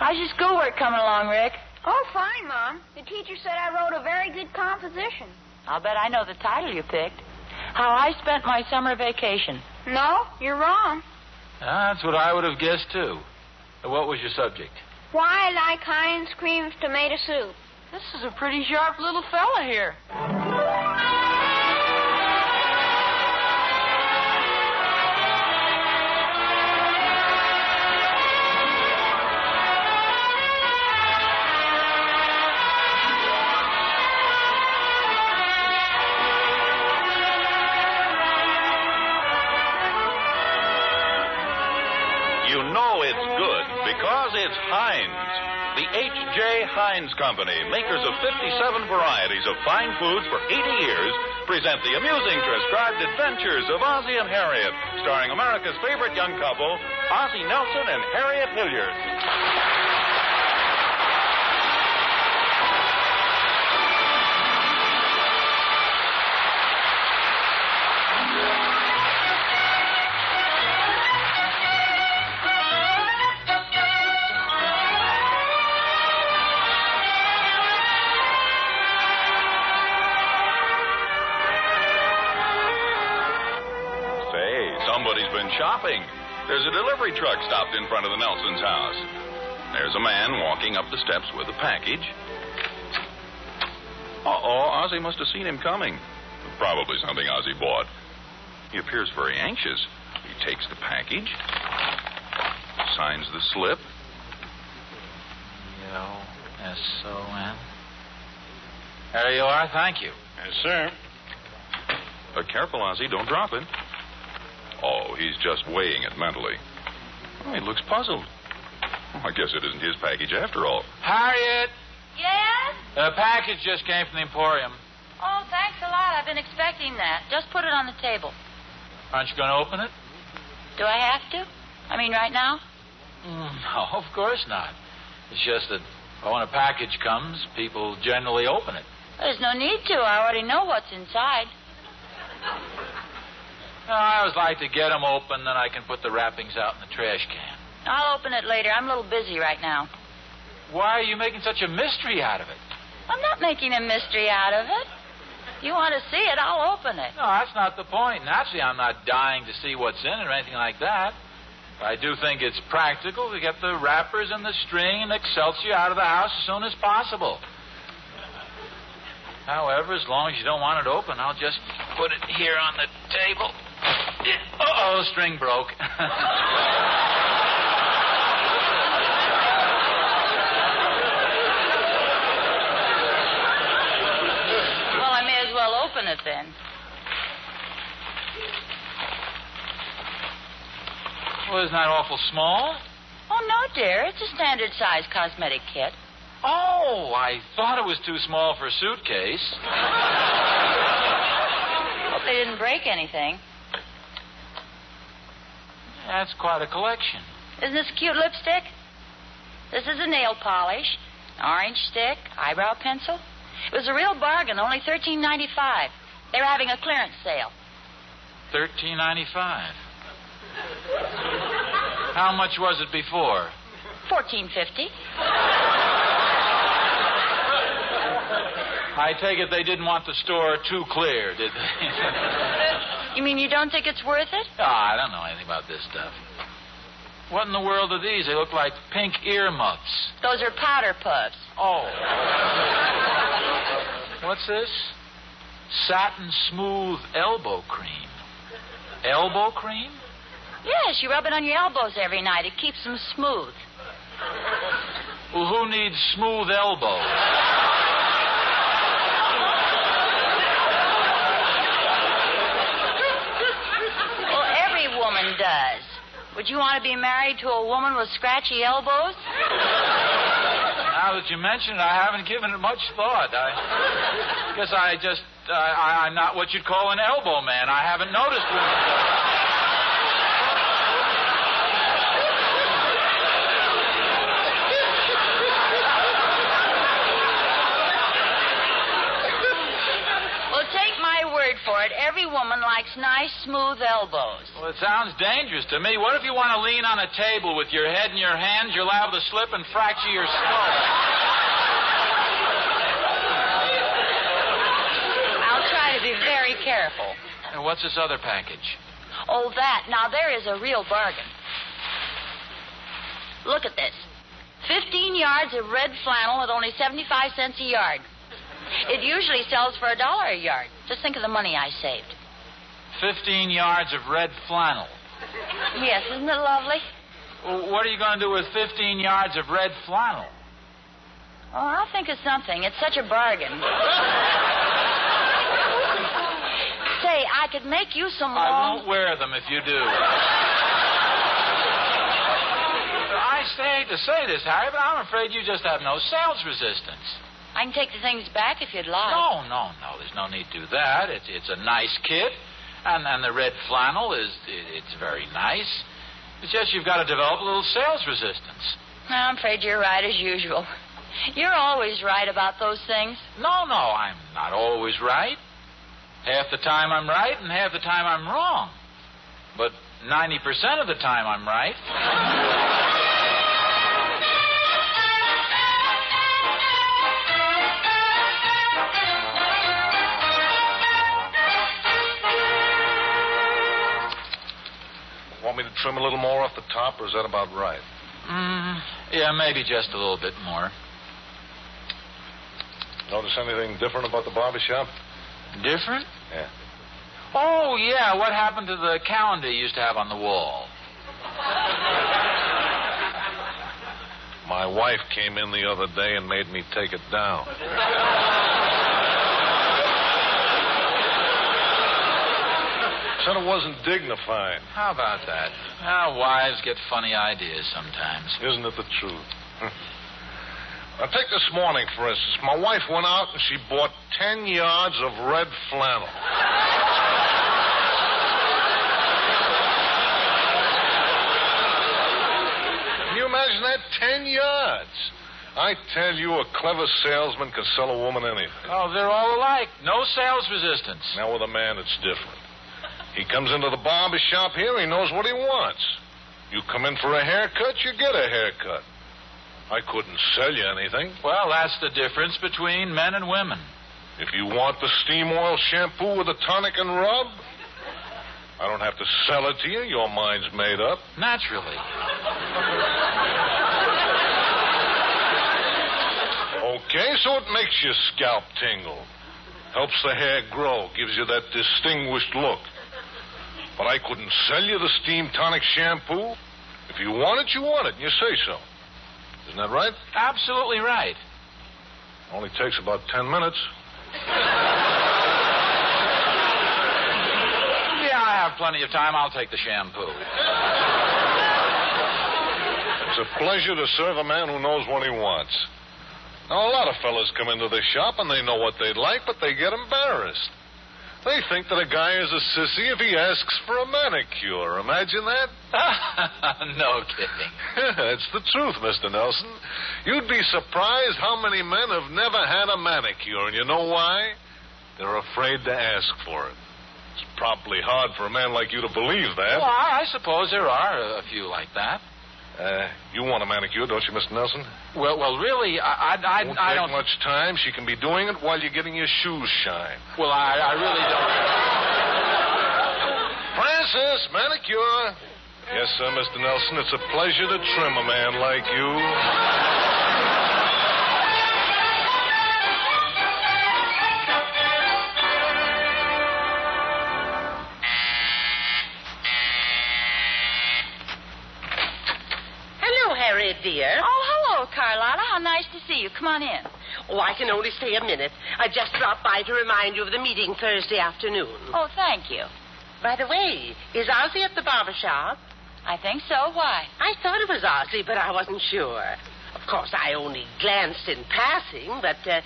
How's your schoolwork coming along, Rick? Oh, fine, Mom. The teacher said I wrote a very good composition. I'll bet I know the title you picked. How I spent my summer vacation. No, you're wrong. That's what I would have guessed, too. What was your subject? Why I like Heinz Cream of tomato soup. This is a pretty sharp little fella here. It's good because it's Heinz. The H.J. Heinz Company, makers of 57 varieties of fine foods for 80 years, present the amusing transcribed adventures of Ozzie and Harriet, starring America's favorite young couple, Ozzie Nelson and Harriet Hilliard. Shopping. There's a delivery truck stopped in front of the Nelson's house. There's a man walking up the steps with a package. Uh-oh, Ozzie must have seen him coming. Probably something Ozzie bought. He appears very anxious. He takes the package, signs the slip. L-S-O-N. There you are. Thank you. Yes, sir. Uh, careful, Ozzie. Don't drop it. Oh, he's just weighing it mentally. Oh, he looks puzzled. Oh, I guess it isn't his package after all. Harriet, Yes? a package just came from the Emporium. Oh, thanks a lot. I've been expecting that. Just put it on the table. Aren't you going to open it? Do I have to? I mean, right now? Mm, no, of course not. It's just that when a package comes, people generally open it. There's no need to. I already know what's inside. No, I always like to get them open, then I can put the wrappings out in the trash can. I'll open it later. I'm a little busy right now. Why are you making such a mystery out of it? I'm not making a mystery out of it. You want to see it, I'll open it. No, that's not the point. Naturally, I'm not dying to see what's in it or anything like that. But I do think it's practical to get the wrappers and the string and Excelsior out of the house as soon as possible. However, as long as you don't want it open, I'll just put it here on the table. Uh-oh, string broke. Well, I may as well open it then. well, isn't that awful small? Oh, no, dear. It's a standard size cosmetic kit. Oh, I thought it was too small for a suitcase. Hope they didn't break anything. That's quite a collection. Isn't this a cute lipstick? This is a nail polish, orange stick, eyebrow pencil. It was a real bargain, only thirteen ninety five. They were having a clearance sale. Thirteen ninety five. How much was it before? Fourteen fifty. I take it they didn't want the store too clear, did they? You mean you don't think it's worth it? oh, I don't know anything about this stuff. What in the world are these? They look like pink earmuffs. Those are powder puffs. Oh. What's this? Satin smooth elbow cream. Elbow cream? Yes, you rub it on your elbows every night. It keeps them smooth. Well, who needs smooth elbows? Well, every woman does. Would you want to be married to a woman with scratchy elbows? Now that you mention it, I haven't given it much thought. I guess I just, uh, I, I'm not what you'd call an elbow man. I haven't noticed women. Well, take my word for it. Every woman likes nice, smooth elbows. Well, it sounds dangerous to me. What if you want to lean on a table with your head in your hands? You're liable to slip and fracture your skull. I'll try to be very careful. And what's this other package? Oh, that. Now, there is a real bargain. Look at this 15 yards of red flannel at only 75 cents a yard. It usually sells for a dollar a yard. Just think of the money I saved. 15 yards of red flannel. Yes, isn't it lovely? Well, what are you going to do with 15 yards of red flannel? Oh, I'll think of something. It's such a bargain. Say, I could make you some I won't wear them if you do. I hate to say this, Harry, but I'm afraid you just have no sales resistance. I can take the things back if you'd like. No, no, no. There's no need to do that. It's it's a nice kit, and and the red flannel is it's very nice. It's just you've got to develop a little sales resistance. I'm afraid you're right as usual. You're always right about those things. No, no, I'm not always right. Half the time I'm right, and half the time I'm wrong. But 90% of the time I'm right. Want me to trim a little more off the top, or is that about right? Mm, yeah, maybe just a little bit more. Notice anything different about the barber shop? Different? Yeah. Oh, yeah. What happened to the calendar you used to have on the wall? My wife came in the other day and made me take it down. Said it wasn't dignified. How about that? Well, wives get funny ideas sometimes. Isn't it the truth? Now, take this morning, for instance. My wife went out and she bought 10 yards of red flannel. Can you imagine that? 10 yards. I tell you, a clever salesman can sell a woman anything. Oh, they're all alike. No sales resistance. Now, with a man, it's different. He comes into the barber shop here, he knows what he wants. You come in for a haircut, you get a haircut. I couldn't sell you anything. Well, that's the difference between men and women. If you want the steam oil shampoo with a tonic and rub, I don't have to sell it to you. Your mind's made up. Naturally. Okay, so it makes your scalp tingle. Helps the hair grow, gives you that distinguished look. But I couldn't sell you the steam tonic shampoo. If you want it, you want it, and you say so. Isn't that right? Absolutely right. Only takes about ten minutes. Yeah, I have plenty of time. I'll take the shampoo. It's a pleasure to serve a man who knows what he wants. Now, a lot of fellas come into this shop and they know what they'd like, but they get embarrassed. They think that a guy is a sissy if he asks for a manicure. Imagine that? no kidding. it's the truth, Mr. Nelson. You'd be surprised how many men have never had a manicure, and you know why? They're afraid to ask for it. It's probably hard for a man like you to believe that. Well, I I suppose there are a few like that. Uh, you want a manicure, don't you, Mr. Nelson? Well, well, really, I, I, I, Won't I take don't. much time. She can be doing it while you're getting your shoes shined. Well, I, I really don't. Francis, manicure. Yes, sir, Mr. Nelson. It's a pleasure to trim a man like you. You. Come on in. Oh, I can only stay a minute. I just dropped by to remind you of the meeting Thursday afternoon. Oh, thank you. By the way, is Ozzie at the barber shop? I think so. Why? I thought it was Ozzie, but I wasn't sure. Of course, I only glanced in passing, but uh,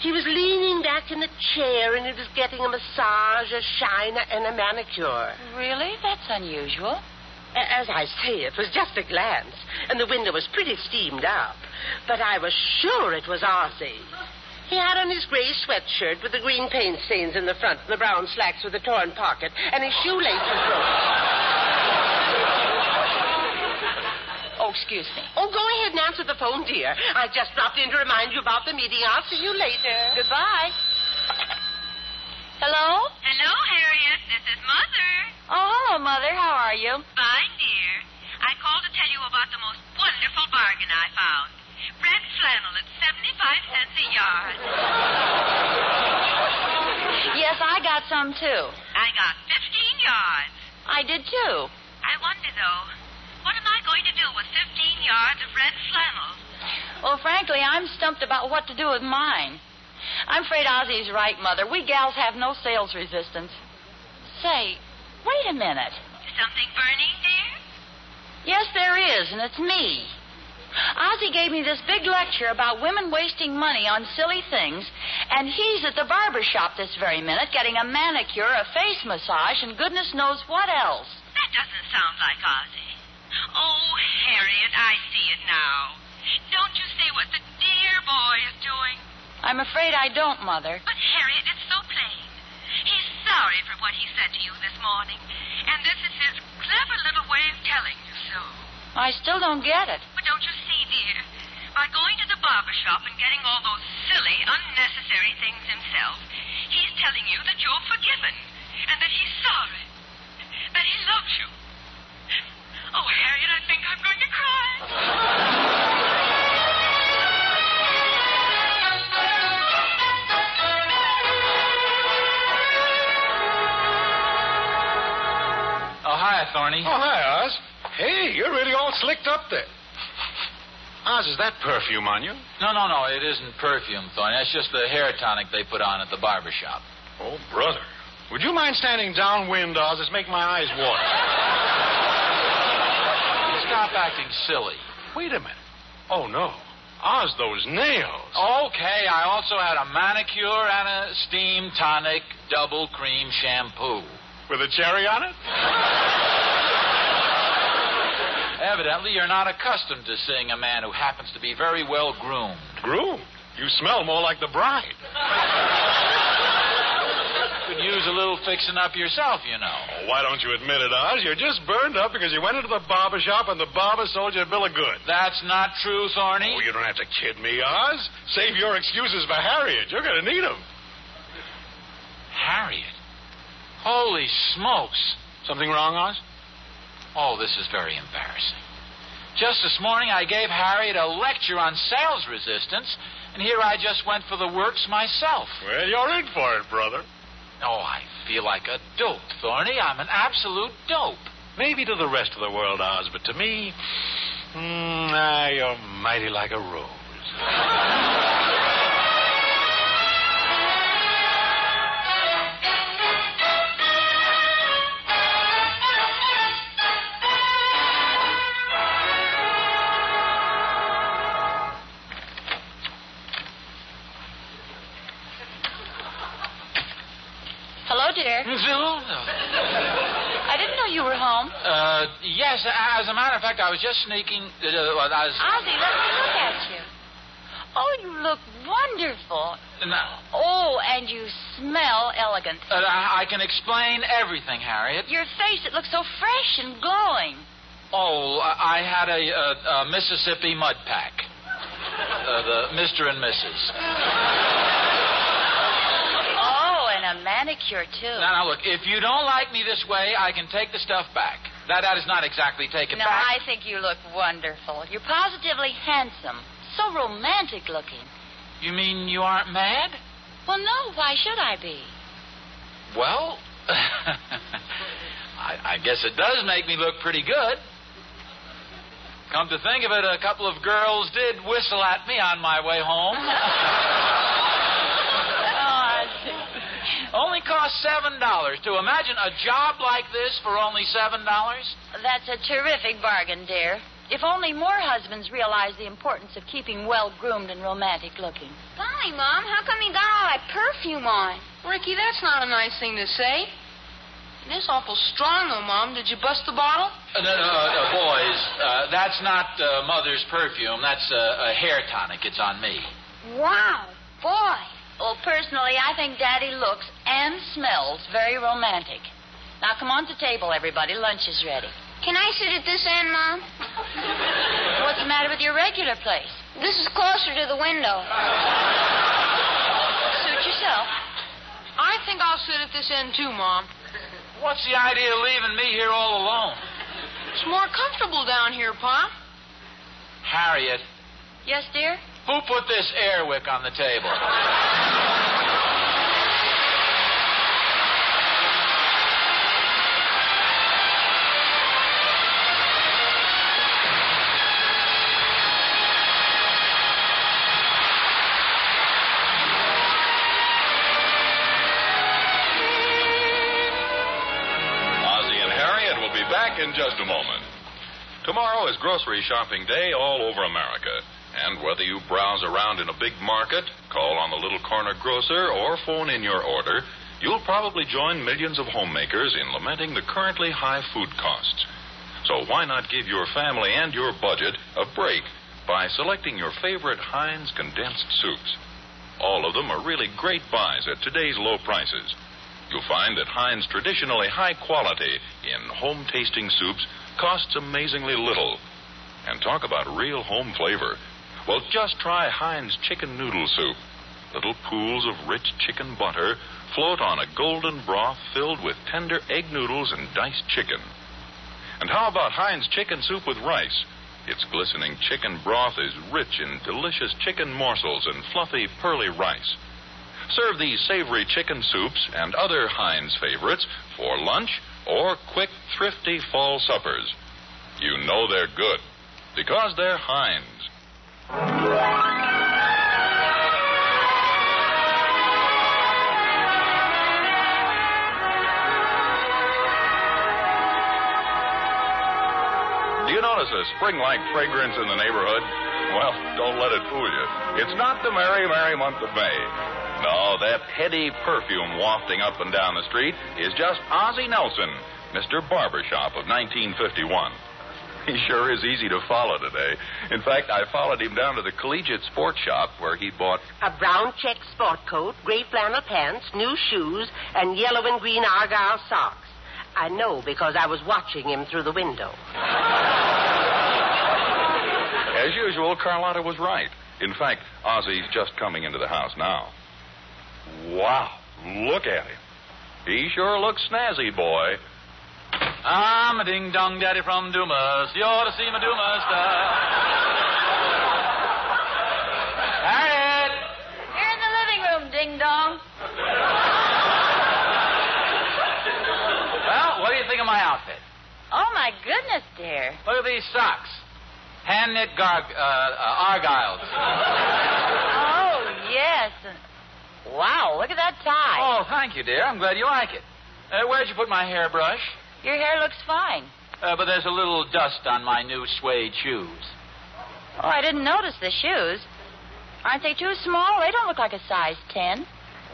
he was leaning back in the chair and he was getting a massage, a shiner, and a manicure. Really? That's unusual. As I say, it was just a glance, and the window was pretty steamed up. But I was sure it was Ozzy. He had on his gray sweatshirt with the green paint stains in the front and the brown slacks with the torn pocket, and his shoelaces broke. Oh, excuse me. Oh, go ahead and answer the phone, dear. I just dropped in to remind you about the meeting. I'll see you later. Goodbye. Hello? Hello, Harriet. This is Mother. Oh, hello, Mother. How are you? Fine, dear. I called to tell you about the most wonderful bargain I found. Red flannel at 75 cents a yard. Yes, I got some too. I got 15 yards. I did too. I wonder, though, what am I going to do with 15 yards of red flannel? Well, frankly, I'm stumped about what to do with mine. I'm afraid Ozzie's right, Mother. We gals have no sales resistance. Say, wait a minute. Something burning, dear? Yes, there is, and it's me. Ozzie gave me this big lecture about women wasting money on silly things, and he's at the barber shop this very minute getting a manicure, a face massage, and goodness knows what else. That doesn't sound like Ozzie. Oh, Harriet, I see it now. Don't you see what the dear boy is doing? I'm afraid I don't, Mother. But, Harriet, it's so plain. He's sorry for what he said to you this morning, and this is his clever little way of telling you so. I still don't get it. But don't you see, dear? By going to the barber shop and getting all those silly, unnecessary things himself, he's telling you that you're forgiven and that he's sorry, that he loves you. Oh, Harriet, I think I'm going to cry. Oh, hi, Thorny. Oh, hi, Oz. Hey, you're really all slicked up there. Oz, is that perfume on you? No, no, no. It isn't perfume, Thorny. That's just the hair tonic they put on at the barber shop. Oh, brother. Would you mind standing downwind, Oz? It's making my eyes water. Stop acting silly. Wait a minute. Oh, no. Oz, those nails. Okay, I also had a manicure and a steam tonic double cream shampoo. With a cherry on it? Evidently, you're not accustomed to seeing a man who happens to be very well groomed. Groom. You smell more like the bride. You could use a little fixing up yourself, you know. Oh, why don't you admit it, Oz? You're just burned up because you went into the barber shop and the barber sold you a bill of goods. That's not true, Thorny. Oh, you don't have to kid me, Oz. Save your excuses for Harriet. You're going to need them. Harriet. Holy smokes. Something wrong, Oz? Oh, this is very embarrassing. Just this morning, I gave Harriet a lecture on sales resistance, and here I just went for the works myself. Well, you're in for it, brother. Oh, I feel like a dope, Thorny. I'm an absolute dope. Maybe to the rest of the world, Oz, but to me, mm, ah, you're mighty like a rose. yes, as a matter of fact, I was just sneaking. Uh, I was. Ozzie, let me look at you. Oh, you look wonderful. Now, Oh, and you smell elegant. uh, I I can explain everything, Harriet. Your face, it looks so fresh and glowing. Oh, I I had a, a, a Mississippi mud pack. Uh, the Mr. and Mrs. Oh, and a manicure, too. Now, now, look, if you don't like me this way, I can take the stuff back. That, that is not exactly taken No, back. I think you look wonderful. You're positively handsome. So romantic looking. You mean you aren't mad? Well, no, why should I be? Well, I, I guess it does make me look pretty good. Come to think of it, a couple of girls did whistle at me on my way home. Oh, I see. only cost seven dollars. To imagine a job like this for only seven dollars? That's a terrific bargain, dear. If only more husbands realize the importance of keeping well groomed and romantic looking. Golly, Mom, how come you got all that perfume on? Ricky, that's not a nice thing to say. It is awful strong, though, Mom. Did you bust the bottle? Uh, no, no, no, boys, uh, that's not uh, Mother's perfume. That's uh, a hair tonic. It's on me. Wow. boy. Well, personally, I think Daddy looks and smells very romantic. Now, come on to table, everybody. Lunch is ready. Can I sit at this end, Mom? What's the matter with your regular place? This is closer to the window. Suit yourself. I think I'll sit at this end too, Mom. What's the idea of leaving me here all alone? It's more comfortable down here, Pa. Harriet, Yes, dear? Who put this air wick on the table? Ozzie and Harriet will be back in just a moment. Tomorrow is grocery shopping day all over America. And whether you browse around in a big market, call on the little corner grocer, or phone in your order, you'll probably join millions of homemakers in lamenting the currently high food costs. So why not give your family and your budget a break by selecting your favorite Heinz condensed soups? All of them are really great buys at today's low prices. You'll find that Heinz traditionally high quality in home tasting soups costs amazingly little. And talk about real home flavor. Well, just try Heinz chicken noodle soup. Little pools of rich chicken butter float on a golden broth filled with tender egg noodles and diced chicken. And how about Heinz chicken soup with rice? Its glistening chicken broth is rich in delicious chicken morsels and fluffy, pearly rice. Serve these savory chicken soups and other Heinz favorites for lunch or quick, thrifty fall suppers. You know they're good because they're Heinz. Do you notice a spring like fragrance in the neighborhood? Well, don't let it fool you. It's not the merry, merry month of May. No, that heady perfume wafting up and down the street is just Ozzie Nelson, Mr. Barbershop of 1951. He sure is easy to follow today. In fact, I followed him down to the collegiate sports shop where he bought. A brown check sport coat, gray flannel pants, new shoes, and yellow and green argyle socks. I know because I was watching him through the window. As usual, Carlotta was right. In fact, Ozzie's just coming into the house now. Wow, look at him. He sure looks snazzy, boy. I'm a ding dong daddy from Dumas. You ought to see my Dumas style. Harriet! You're in the living room, ding dong. Well, what do you think of my outfit? Oh, my goodness, dear. Look at these socks. Hand knit gar- uh, uh, argyles. Oh, yes. Wow, look at that tie. Oh, thank you, dear. I'm glad you like it. Uh, where'd you put my hairbrush? Your hair looks fine. Uh, but there's a little dust on my new suede shoes. Oh, I didn't notice the shoes. Aren't they too small? They don't look like a size 10.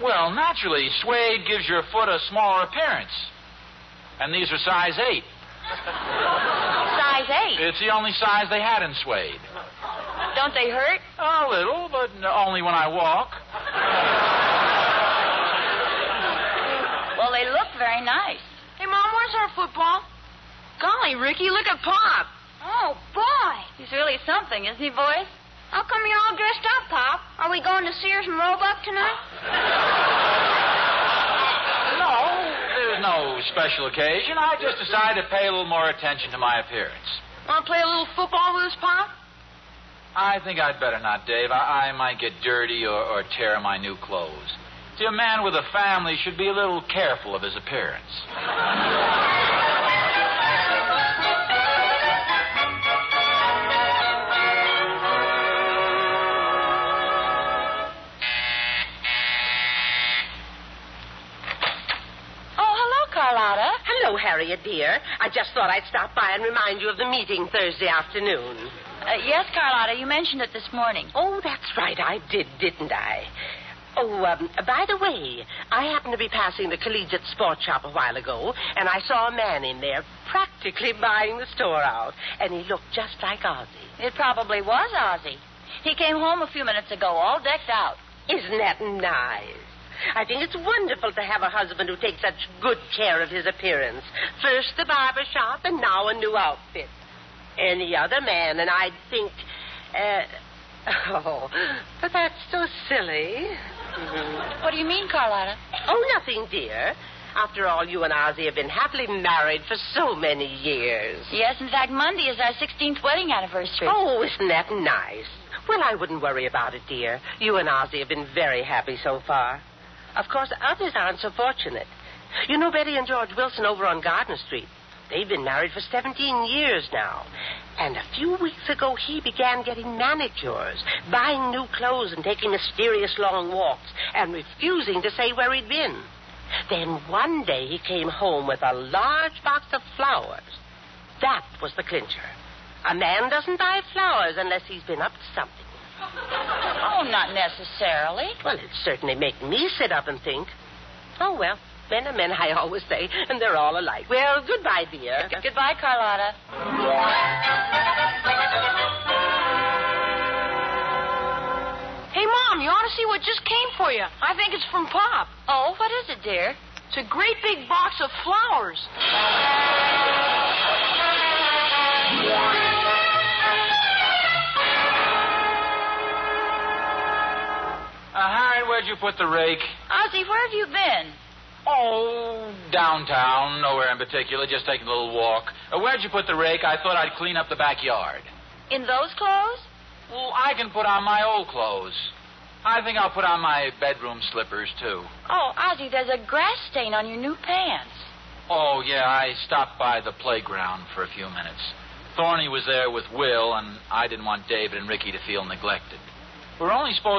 Well, naturally, suede gives your foot a smaller appearance. And these are size 8. Size 8. It's the only size they had in suede. Don't they hurt? A little, but only when I walk. Well, they look very nice. Hey, Mom, where's our football? Golly, Ricky, look at Pop. Oh, boy. He's really something, isn't he, boys? How come you're all dressed up, Pop? Are we going to Sears and Roebuck tonight? No, there's no special occasion. I just decided to pay a little more attention to my appearance. Want to play a little football with us, Pop? I think I'd better not, Dave. I, I might get dirty or, or tear my new clothes. See, a man with a family should be a little careful of his appearance. Oh, hello, Carlotta. Hello, Harriet, dear. I just thought I'd stop by and remind you of the meeting Thursday afternoon. Uh, yes, Carlotta, you mentioned it this morning. Oh, that's right. I did, didn't I? Oh, um, by the way, I happened to be passing the collegiate sports shop a while ago, and I saw a man in there practically buying the store out, and he looked just like Ozzie. It probably was Ozzie. He came home a few minutes ago, all decked out. Isn't that nice? I think it's wonderful to have a husband who takes such good care of his appearance. First the barber shop, and now a new outfit. Any other man, and I'd think. Uh, oh, but that's so silly. What do you mean, Carlotta? Oh, nothing, dear. After all, you and Ozzie have been happily married for so many years. Yes, in fact, Monday is our 16th wedding anniversary. Oh, isn't that nice? Well, I wouldn't worry about it, dear. You and Ozzie have been very happy so far. Of course, others aren't so fortunate. You know Betty and George Wilson over on Gardner Street. They've been married for 17 years now. And a few weeks ago, he began getting manicures, buying new clothes, and taking mysterious long walks, and refusing to say where he'd been. Then one day he came home with a large box of flowers. That was the clincher. A man doesn't buy flowers unless he's been up to something. Oh, not necessarily. Well, it certainly make me sit up and think. Oh, well, men are men, I always say, and they're all alike. Well, goodbye, dear. Goodbye, Carlotta. Hey, Mom, you ought to see what just came for you. I think it's from Pop. Oh, what is it, dear? It's a great big box of flowers. Uh, Harriet, where'd you put the rake? Ozzie, where have you been? Oh, downtown, nowhere in particular, just taking a little walk. Uh, where'd you put the rake? I thought I'd clean up the backyard. In those clothes? Well, I can put on my old clothes. I think I'll put on my bedroom slippers, too. Oh, Ozzie, there's a grass stain on your new pants. Oh, yeah, I stopped by the playground for a few minutes. Thorny was there with Will, and I didn't want David and Ricky to feel neglected. We're only supposed